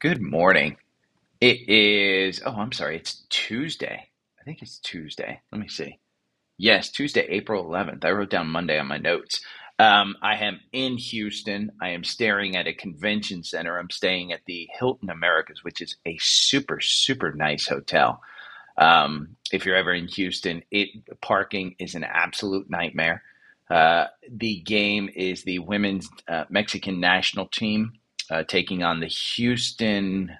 Good morning. It is, oh, I'm sorry, it's Tuesday. I think it's Tuesday. Let me see. Yes, Tuesday, April 11th. I wrote down Monday on my notes. Um, I am in Houston. I am staring at a convention center. I'm staying at the Hilton Americas, which is a super, super nice hotel. Um, if you're ever in Houston, it parking is an absolute nightmare. Uh, the game is the women's uh, Mexican national team uh, taking on the Houston.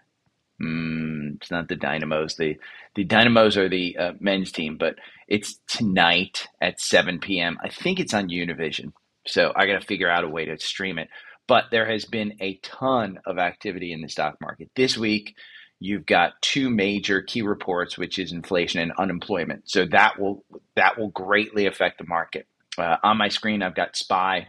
Mm, it's not the Dynamos. The the Dynamos are the uh, men's team, but it's tonight at 7 p.m. I think it's on Univision, so I got to figure out a way to stream it. But there has been a ton of activity in the stock market this week. You've got two major key reports, which is inflation and unemployment. So that will that will greatly affect the market. Uh, on my screen, I've got SPY.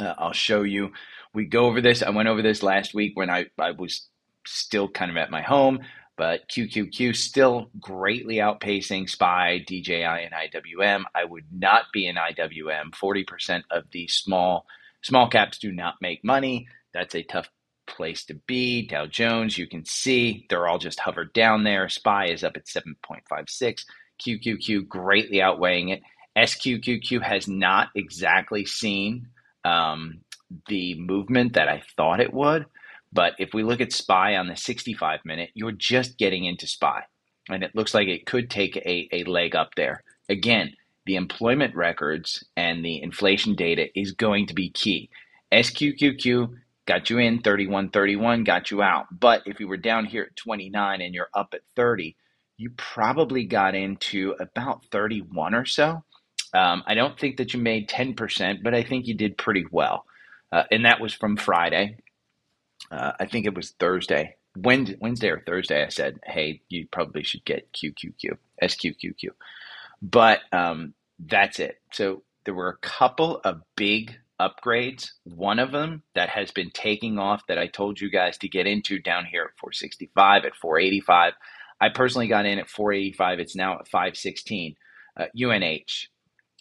Uh, I'll show you we go over this. I went over this last week when I, I was still kind of at my home, but QQQ still greatly outpacing SPY, DJI, and IWM. I would not be in IWM. 40% of the small small caps do not make money. That's a tough place to be. Dow Jones, you can see they're all just hovered down there. SPY is up at 7.56. QQQ greatly outweighing it. SQQQ has not exactly seen um, the movement that I thought it would. But if we look at SPY on the 65 minute, you're just getting into SPY. And it looks like it could take a, a leg up there. Again, the employment records and the inflation data is going to be key. SQQQ got you in 31 31, got you out. But if you were down here at 29 and you're up at 30, you probably got into about 31 or so. Um, I don't think that you made 10%, but I think you did pretty well uh, and that was from Friday. Uh, I think it was Thursday, Wednesday, or Thursday. I said, "Hey, you probably should get QQQ, SQQQ," but um, that's it. So there were a couple of big upgrades. One of them that has been taking off that I told you guys to get into down here at 465 at 485. I personally got in at 485. It's now at 516. Uh, UNH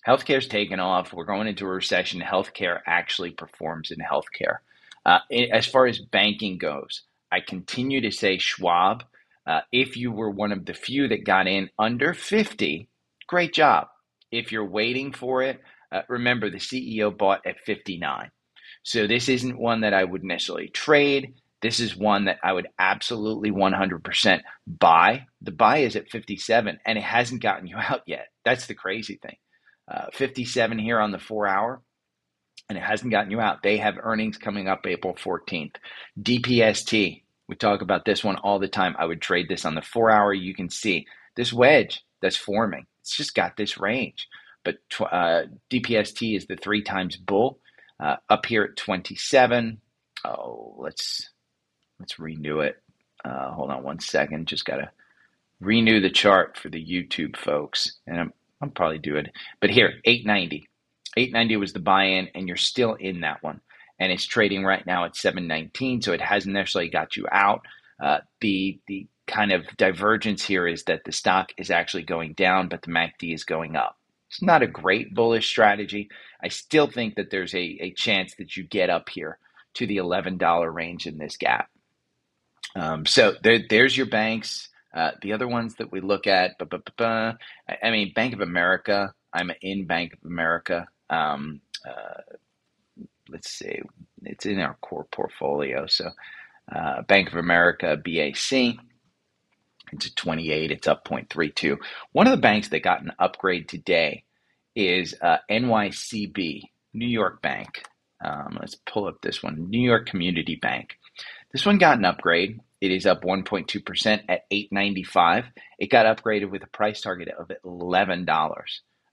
healthcare's taken off. We're going into a recession. Healthcare actually performs in healthcare. Uh, as far as banking goes, I continue to say Schwab. Uh, if you were one of the few that got in under 50, great job. If you're waiting for it, uh, remember the CEO bought at 59. So this isn't one that I would necessarily trade. This is one that I would absolutely 100% buy. The buy is at 57 and it hasn't gotten you out yet. That's the crazy thing. Uh, 57 here on the four hour, and it hasn't gotten you out. They have earnings coming up April 14th. DPST, we talk about this one all the time. I would trade this on the four hour. You can see this wedge that's forming. It's just got this range. But uh, DPST is the three times bull uh, up here at 27. Oh, let's let's renew it. Uh, hold on one second. Just gotta renew the chart for the YouTube folks, and I'm I'll probably do it. But here, 890. 890 was the buy-in, and you're still in that one. And it's trading right now at 719, so it hasn't necessarily got you out. Uh, the the kind of divergence here is that the stock is actually going down, but the MACD is going up. It's not a great bullish strategy. I still think that there's a, a chance that you get up here to the $11 range in this gap. Um, so there, there's your banks. Uh, the other ones that we look at, I mean, Bank of America. I'm in Bank of America. Um, uh, let's see, it's in our core portfolio. So, uh, Bank of America, BAC. It's a 28. It's up 0.32. One of the banks that got an upgrade today is uh, NYCB, New York Bank. Um, let's pull up this one, New York Community Bank. This one got an upgrade. It is up 1.2% at 8.95. It got upgraded with a price target of $11.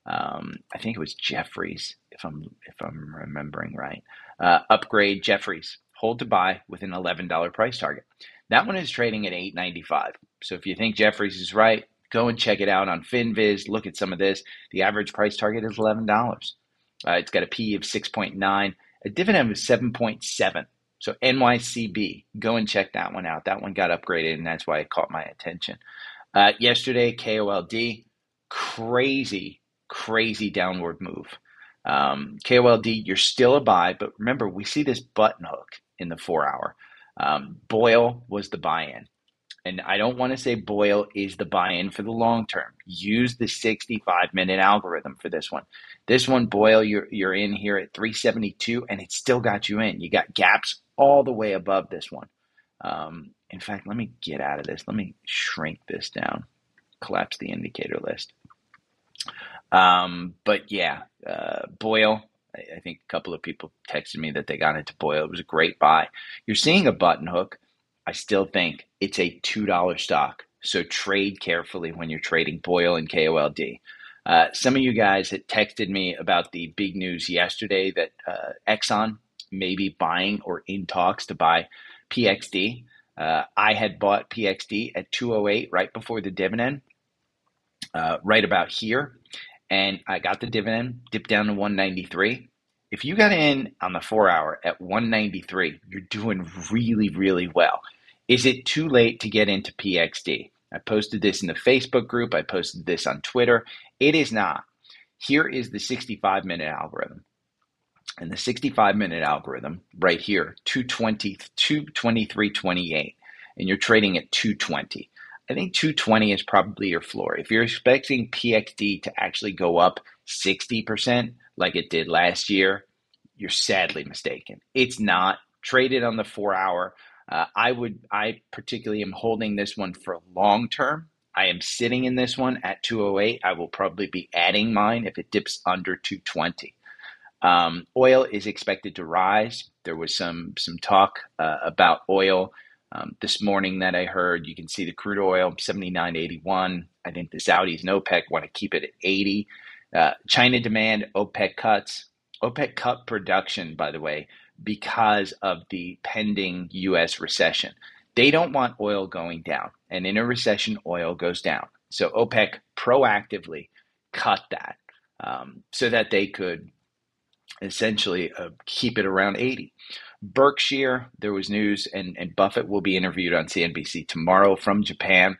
Um, I think it was Jefferies, if I'm if I'm remembering right. Uh, upgrade Jefferies, hold to buy with an $11 price target. That one is trading at 8.95. So if you think Jefferies is right, go and check it out on FinViz. Look at some of this. The average price target is $11. Uh, it's got a P of 6.9, a dividend of 7.7. So NYCB, go and check that one out. That one got upgraded, and that's why it caught my attention. Uh, yesterday, KOLD, crazy, crazy downward move. Um, KOLD, you're still a buy, but remember, we see this button hook in the four hour. Um, BOIL was the buy in. And I don't want to say BOIL is the buy in for the long term. Use the 65 minute algorithm for this one. This one, BOIL, you're, you're in here at 372 and it still got you in. You got gaps all the way above this one. Um, in fact, let me get out of this. Let me shrink this down, collapse the indicator list. Um, but yeah, uh, BOIL, I, I think a couple of people texted me that they got into BOIL. It was a great buy. You're seeing a button hook. I still think it's a $2 stock. So trade carefully when you're trading BOIL and KOLD. Uh, some of you guys had texted me about the big news yesterday that uh, Exxon may be buying or in talks to buy PXD. Uh, I had bought PXD at 208 right before the dividend, uh, right about here, and I got the dividend dipped down to 193. If you got in on the four hour at 193, you're doing really, really well. Is it too late to get into PXD? I posted this in the Facebook group. I posted this on Twitter. It is not. Here is the 65 minute algorithm. And the 65 minute algorithm right here, 220, 223.28, and you're trading at 220. I think 220 is probably your floor. If you're expecting PXD to actually go up 60% like it did last year, you're sadly mistaken. It's not traded on the four hour. Uh, I would, I particularly am holding this one for long term. I am sitting in this one at 208. I will probably be adding mine if it dips under 220. Um, oil is expected to rise. There was some some talk uh, about oil um, this morning that I heard. You can see the crude oil 79.81. I think the Saudis and OPEC want to keep it at 80. Uh, China demand, OPEC cuts. OPEC cut production, by the way, because of the pending U.S. recession. They don't want oil going down, and in a recession, oil goes down. So OPEC proactively cut that um, so that they could essentially uh, keep it around 80. Berkshire, there was news, and, and Buffett will be interviewed on CNBC tomorrow from Japan.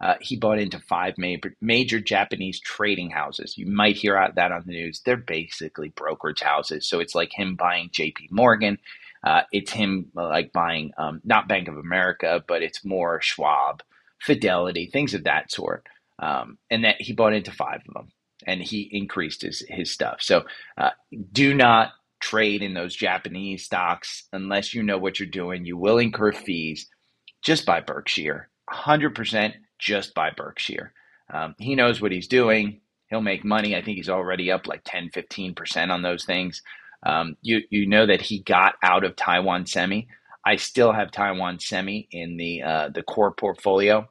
Uh, he bought into five major, major Japanese trading houses. You might hear that on the news. They're basically brokerage houses. So it's like him buying JP Morgan. Uh, it's him uh, like buying um, not Bank of America, but it's more Schwab, Fidelity, things of that sort. Um, and that he bought into five of them and he increased his his stuff. So uh, do not trade in those Japanese stocks unless you know what you're doing. You will incur fees. Just buy Berkshire, 100% just buy Berkshire. Um, he knows what he's doing. He'll make money. I think he's already up like 10, 15% on those things. Um, you, you know that he got out of Taiwan Semi. I still have Taiwan Semi in the uh, the core portfolio.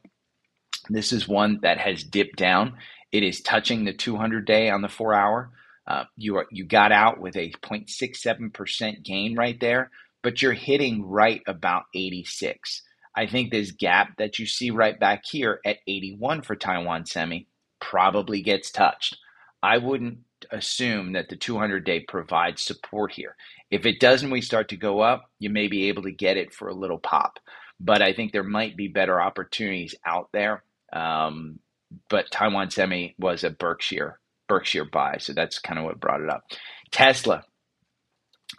This is one that has dipped down. It is touching the 200 day on the four hour. Uh, you are you got out with a 0.67% gain right there, but you're hitting right about 86. I think this gap that you see right back here at 81 for Taiwan Semi probably gets touched. I wouldn't assume that the 200 day provides support here. If it doesn't, we start to go up, you may be able to get it for a little pop. But I think there might be better opportunities out there. Um, but Taiwan Semi was a Berkshire Berkshire buy, so that's kind of what brought it up. Tesla,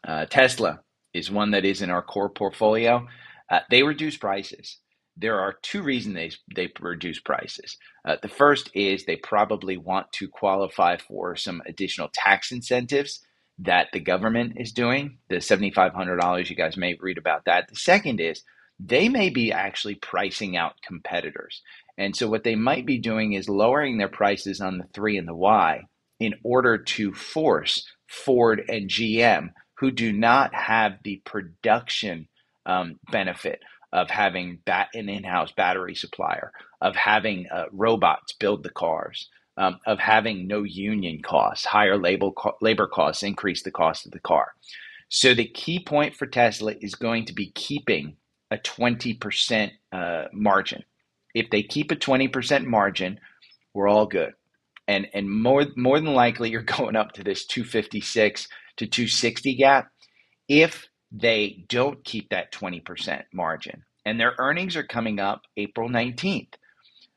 uh, Tesla is one that is in our core portfolio. Uh, they reduce prices. There are two reasons they they reduce prices. Uh, the first is they probably want to qualify for some additional tax incentives that the government is doing. The seventy five hundred dollars you guys may read about that. The second is they may be actually pricing out competitors. And so what they might be doing is lowering their prices on the 3 and the Y in order to force Ford and GM, who do not have the production um, benefit of having bat- an in-house battery supplier, of having uh, robots build the cars, um, of having no union costs, higher labor, co- labor costs increase the cost of the car. So the key point for Tesla is going to be keeping a 20% uh, margin if they keep a 20% margin, we're all good. And and more more than likely you're going up to this 256 to 260 gap if they don't keep that 20% margin. And their earnings are coming up April 19th.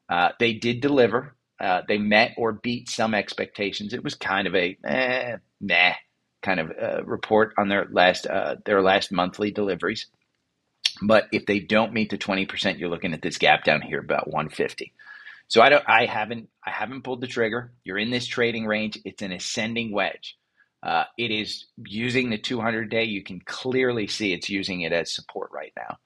Uh, they did deliver. Uh, they met or beat some expectations. It was kind of a eh, nah kind of uh, report on their last uh, their last monthly deliveries. But if they don't meet the 20%, you're looking at this gap down here about 150. So I don't I haven't I haven't pulled the trigger. You're in this trading range. It's an ascending wedge. Uh, it is using the 200 day. You can clearly see it's using it as support right now.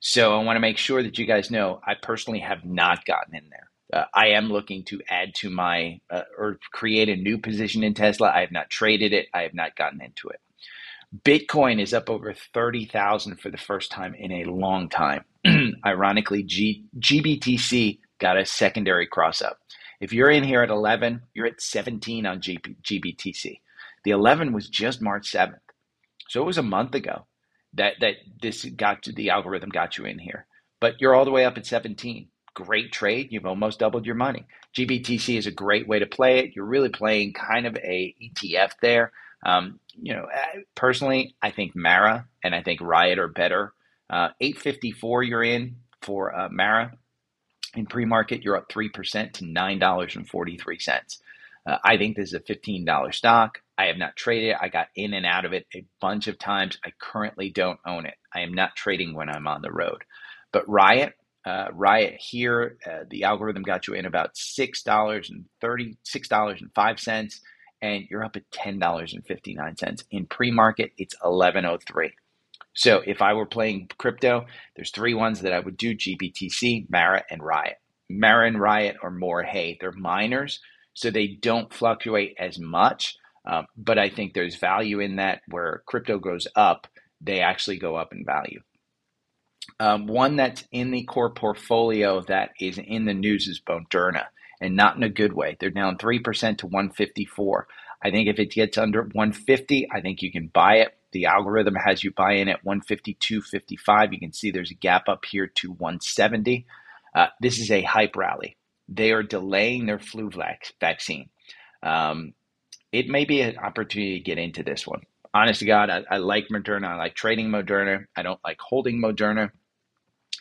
So I want to make sure that you guys know I personally have not gotten in there. Uh, I am looking to add to my uh, or create a new position in Tesla. I have not traded it. I have not gotten into it. Bitcoin is up over 30,000 for the first time in a long time. Ironically, G- GBTC got a secondary cross up. If you're in here at 11, you're at 17 on G- GBTC. The 11 was just March 7th. So it was a month ago that, that this got to, the algorithm got you in here. But you're all the way up at 17 great trade. You've almost doubled your money. GBTC is a great way to play it. You're really playing kind of a ETF there. Um, you know, personally, I think Mara and I think Riot are better. Uh, 854 you're in for uh, Mara. In pre-market, you're up 3% to $9.43. Uh, I think this is a $15 stock. I have not traded it. I got in and out of it a bunch of times. I currently don't own it. I am not trading when I'm on the road. But Riot, uh, Riot here, uh, the algorithm got you in about six dollars and you're up at ten dollars and fifty nine cents. In pre market, it's eleven oh three. So if I were playing crypto, there's three ones that I would do: GBTC, Mara, and Riot. Mara and Riot are more hey, they're miners, so they don't fluctuate as much. Um, but I think there's value in that where crypto goes up, they actually go up in value. Um, one that's in the core portfolio that is in the news is Moderna, and not in a good way. They're down 3% to 154. I think if it gets under 150, I think you can buy it. The algorithm has you buy in at 152.55. You can see there's a gap up here to 170. Uh, this is a hype rally. They are delaying their flu vac- vaccine. Um, it may be an opportunity to get into this one. Honest to God, I, I like Moderna. I like trading Moderna. I don't like holding Moderna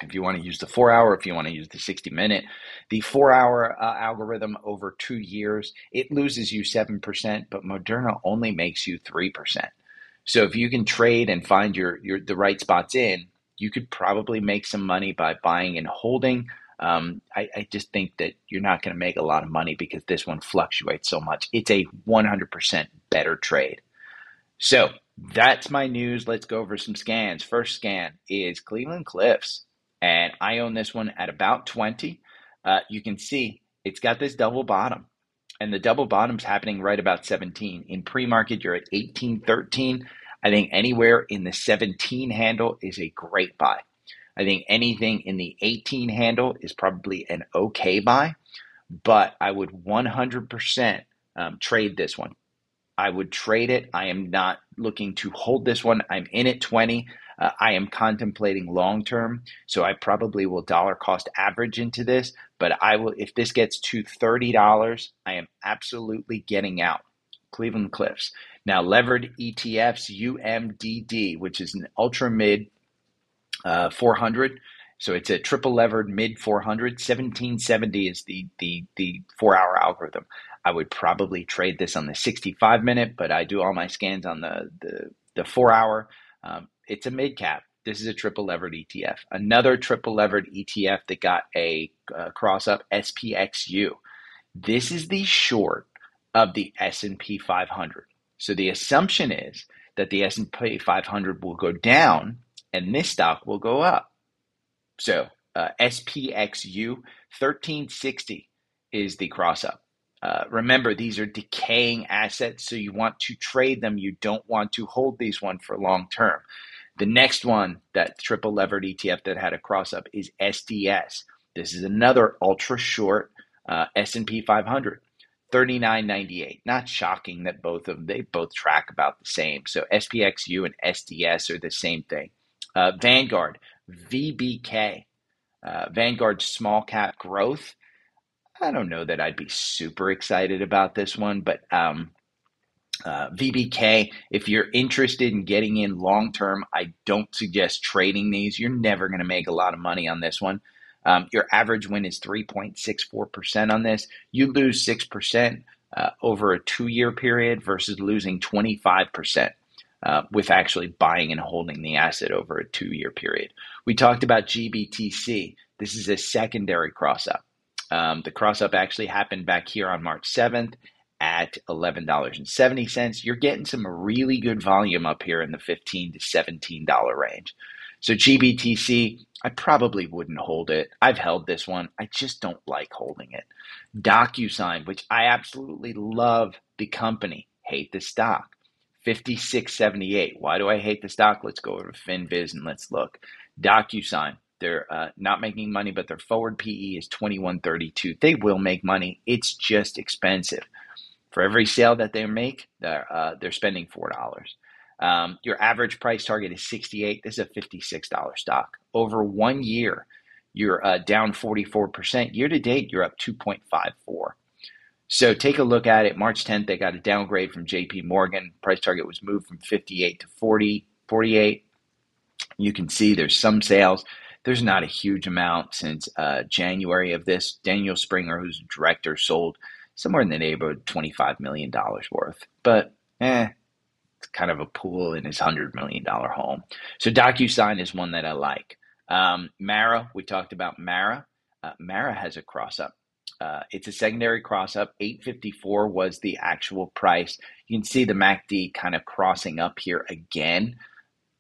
if you want to use the four hour, if you want to use the 60 minute, the four hour uh, algorithm over two years, it loses you 7%, but Moderna only makes you 3%. So if you can trade and find your, your the right spots in, you could probably make some money by buying and holding. Um, I, I just think that you're not going to make a lot of money because this one fluctuates so much. It's a 100% better trade. So that's my news. Let's go over some scans. First scan is Cleveland Cliffs and I own this one at about 20. Uh, you can see it's got this double bottom, and the double bottom's happening right about 17. In pre-market, you're at 18, 13. I think anywhere in the 17 handle is a great buy. I think anything in the 18 handle is probably an okay buy, but I would 100% um, trade this one. I would trade it. I am not looking to hold this one. I'm in at 20. Uh, I am contemplating long term, so I probably will dollar cost average into this. But I will, if this gets to thirty dollars, I am absolutely getting out. Cleveland Cliffs. Now, levered ETFs, UMDD, which is an ultra mid uh, 400. So it's a triple levered mid 400. 1770 is the, the, the four hour algorithm. I would probably trade this on the 65 minute, but I do all my scans on the, the, the four hour. Um, it's a mid cap. This is a triple levered ETF. Another triple levered ETF that got a uh, cross up SPXU. This is the short of the S&P 500. So the assumption is that the S&P 500 will go down and this stock will go up. So uh, SPXU 1360 is the cross up. Uh, remember, these are decaying assets, so you want to trade them. You don't want to hold these one for long term. The next one, that triple levered ETF that had a cross up, is SDS. This is another ultra short uh, S&P 500. 39.98. Not shocking that both of them they both track about the same. So SPXU and SDS are the same thing. Uh, Vanguard, VBK, uh, Vanguard small cap growth. I don't know that I'd be super excited about this one, but um, uh, VBK, if you're interested in getting in long term, I don't suggest trading these. You're never going to make a lot of money on this one. Um, your average win is 3.64% on this. You lose 6% uh, over a two year period versus losing 25%. uh, with actually buying and holding the asset over a two year period. We talked about GBTC. This is a secondary cross up. Um, the cross up actually happened back here on March 7th at $11.70. You're getting some really good volume up here in the $15 to $17 range. So GBTC, I probably wouldn't hold it. I've held this one. I just don't like holding it. DocuSign, which I absolutely love the company, hate the stock. 5678. Why do I hate the stock? Let's go over to FinViz and let's look. DocuSign, they're uh, not making money, but their forward PE is 2132. They will make money. It's just expensive. For every sale that they make, they're, uh, they're spending $4. Um, your average price target is 68. This is a $56 stock. Over one year, you're uh, down 44%. Year to date, you're up 2.54. So take a look at it. March 10th, they got a downgrade from JP Morgan. Price target was moved from 58 to 40, 48. You can see there's some sales. There's not a huge amount since uh, January of this. Daniel Springer, who's director, sold somewhere in the neighborhood $25 million worth. But eh, it's kind of a pool in his $100 million home. So DocuSign is one that I like. Um, Mara, we talked about Mara. Uh, Mara has a cross up. Uh, it's a secondary cross up. 854 was the actual price. You can see the MACD kind of crossing up here again.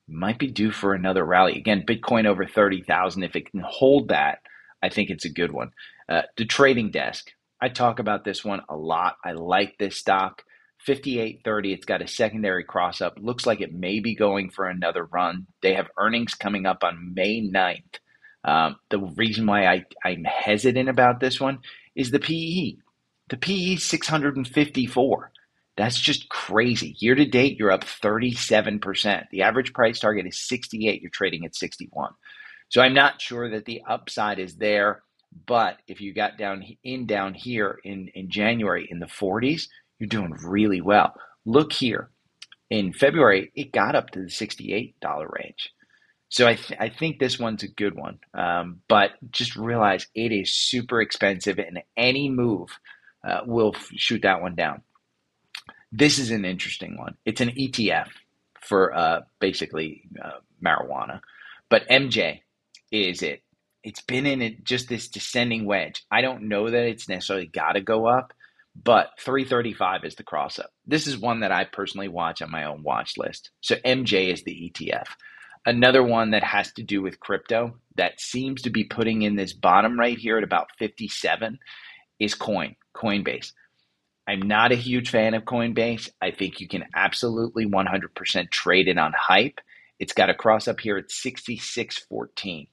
Might be due for another rally. Again, Bitcoin over 30,000. If it can hold that, I think it's a good one. Uh, the trading desk. I talk about this one a lot. I like this stock. 5830, it's got a secondary cross up. Looks like it may be going for another run. They have earnings coming up on May 9th. Um, the reason why I, I'm hesitant about this one is the PE. The PE 654. That's just crazy. Year to date, you're up 37%. The average price target is 68. You're trading at 61. So I'm not sure that the upside is there. But if you got down in down here in, in January in the 40s, you're doing really well. Look here. In February, it got up to the $68 range. So I, th- I think this one's a good one. Um, but just realize it is super expensive, and any move uh, will f- shoot that one down. This is an interesting one. It's an ETF for uh, basically uh, marijuana, but MJ is it. It's been in it just this descending wedge. I don't know that it's necessarily got to go up, but 335 is the cross up. This is one that I personally watch on my own watch list. So MJ is the ETF. Another one that has to do with crypto that seems to be putting in this bottom right here at about 57 is Coin, Coinbase. I'm not a huge fan of Coinbase. I think you can absolutely 100% trade it on hype. It's got a cross up here at 66.14.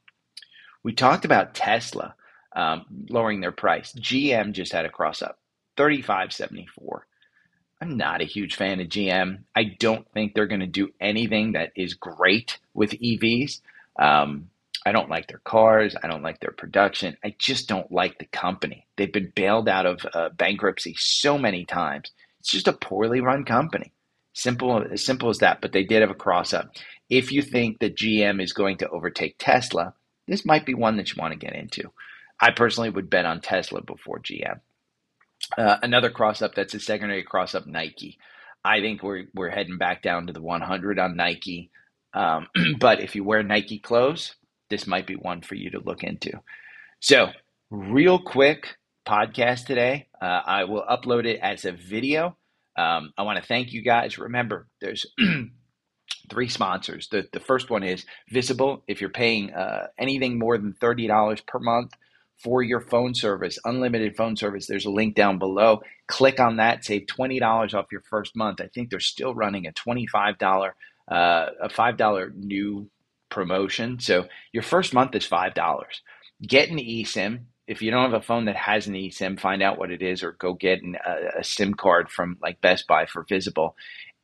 We talked about Tesla um, lowering their price. GM just had a cross up, 35.74. I'm not a huge fan of GM. I don't think they're going to do anything that is great with EVs. Um, I don't like their cars. I don't like their production. I just don't like the company. They've been bailed out of uh, bankruptcy so many times. It's just a poorly run company. Simple, as simple as that. But they did have a cross up. If you think that GM is going to overtake Tesla, this might be one that you want to get into. I personally would bet on Tesla before GM. Uh, another cross up that's a secondary cross up Nike. I think we're we're heading back down to the 100 on Nike. Um, but if you wear Nike clothes, this might be one for you to look into. So, real quick podcast today. Uh, I will upload it as a video. Um, I want to thank you guys. Remember, there's three sponsors. The the first one is Visible. If you're paying uh, anything more than thirty dollars per month, for your phone service, unlimited phone service. There's a link down below. Click on that, save $20 off your first month. I think they're still running a $25, uh, a $5 new promotion. So your first month is $5. Get an eSIM. If you don't have a phone that has an eSIM, find out what it is or go get an, a, a SIM card from like Best Buy for Visible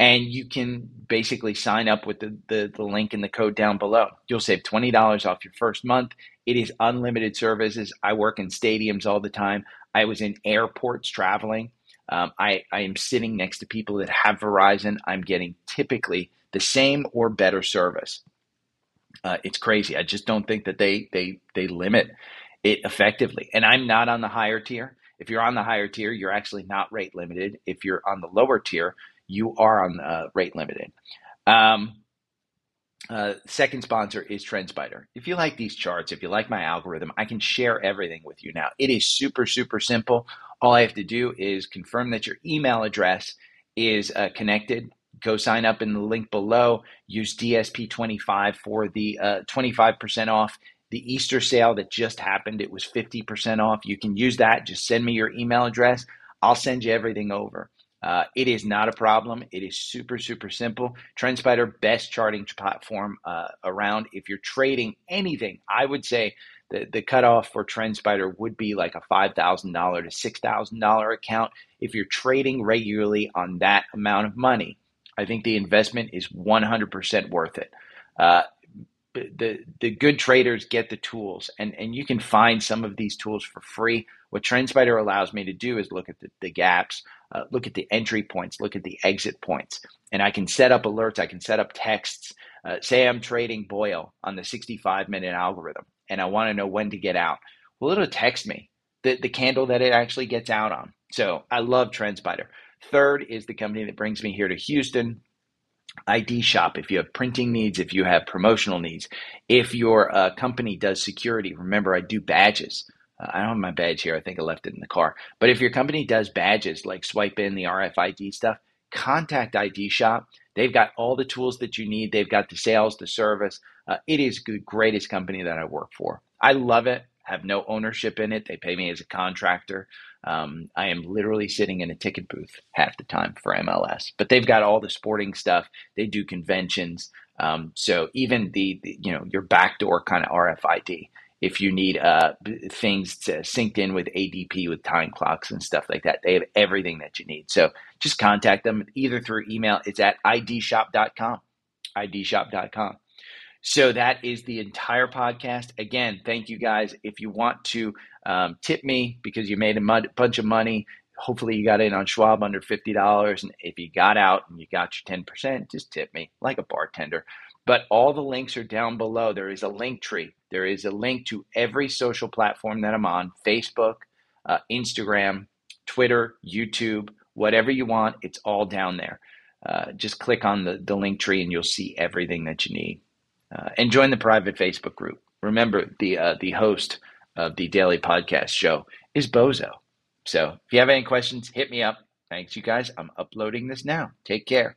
and you can basically sign up with the, the, the, link in the code down below. You'll save $20 off your first month. It is unlimited services. I work in stadiums all the time. I was in airports traveling. Um, I, I am sitting next to people that have Verizon. I'm getting typically the same or better service. Uh, it's crazy. I just don't think that they they they limit it effectively. And I'm not on the higher tier. If you're on the higher tier, you're actually not rate limited. If you're on the lower tier, you are on uh, rate limited. Um, uh, second sponsor is TrendSpider. If you like these charts, if you like my algorithm, I can share everything with you now. It is super, super simple. All I have to do is confirm that your email address is uh, connected. Go sign up in the link below. Use DSP25 for the uh, 25% off. The Easter sale that just happened, it was 50% off. You can use that. Just send me your email address. I'll send you everything over. Uh, it is not a problem. It is super, super simple. TrendSpider, best charting platform uh, around. If you're trading anything, I would say the, the cutoff for TrendSpider would be like a $5,000 to $6,000 account. If you're trading regularly on that amount of money, I think the investment is 100% worth it. Uh, the the good traders get the tools and and you can find some of these tools for free what TrendSpider allows me to do is look at the, the gaps uh, look at the entry points, look at the exit points. And I can set up alerts, I can set up texts. Uh, say I'm trading BOIL on the 65 minute algorithm and I want to know when to get out. Well, it'll text me the, the candle that it actually gets out on. So I love TrendSpider. Third is the company that brings me here to Houston. ID shop if you have printing needs, if you have promotional needs, if your uh, company does security. Remember, I do badges. Uh, I don't have my badge here. I think I left it in the car. But if your company does badges like swipe in the RFID stuff, contact ID Shop. They've got all the tools that you need. They've got the sales, the service. Uh, it is the greatest company that I work for. I love it. Have no ownership in it. They pay me as a contractor. Um, I am literally sitting in a ticket booth half the time for MLS. But they've got all the sporting stuff. They do conventions. Um, so even the, the, you know your backdoor kind of RFID if you need uh, things synced in with ADP with time clocks and stuff like that. They have everything that you need. So just contact them either through email. It's at idshop.com. idshop.com. So that is the entire podcast. Again, thank you guys. If you want to um, tip me because you made a mud, bunch of money, hopefully you got in on Schwab under $50. And if you got out and you got your 10%, just tip me like a bartender. But all the links are down below. There is a link tree. There is a link to every social platform that I'm on Facebook, uh, Instagram, Twitter, YouTube, whatever you want. It's all down there. Uh, just click on the, the link tree and you'll see everything that you need. Uh, and join the private Facebook group. Remember, the, uh, the host of the daily podcast show is Bozo. So if you have any questions, hit me up. Thanks, you guys. I'm uploading this now. Take care.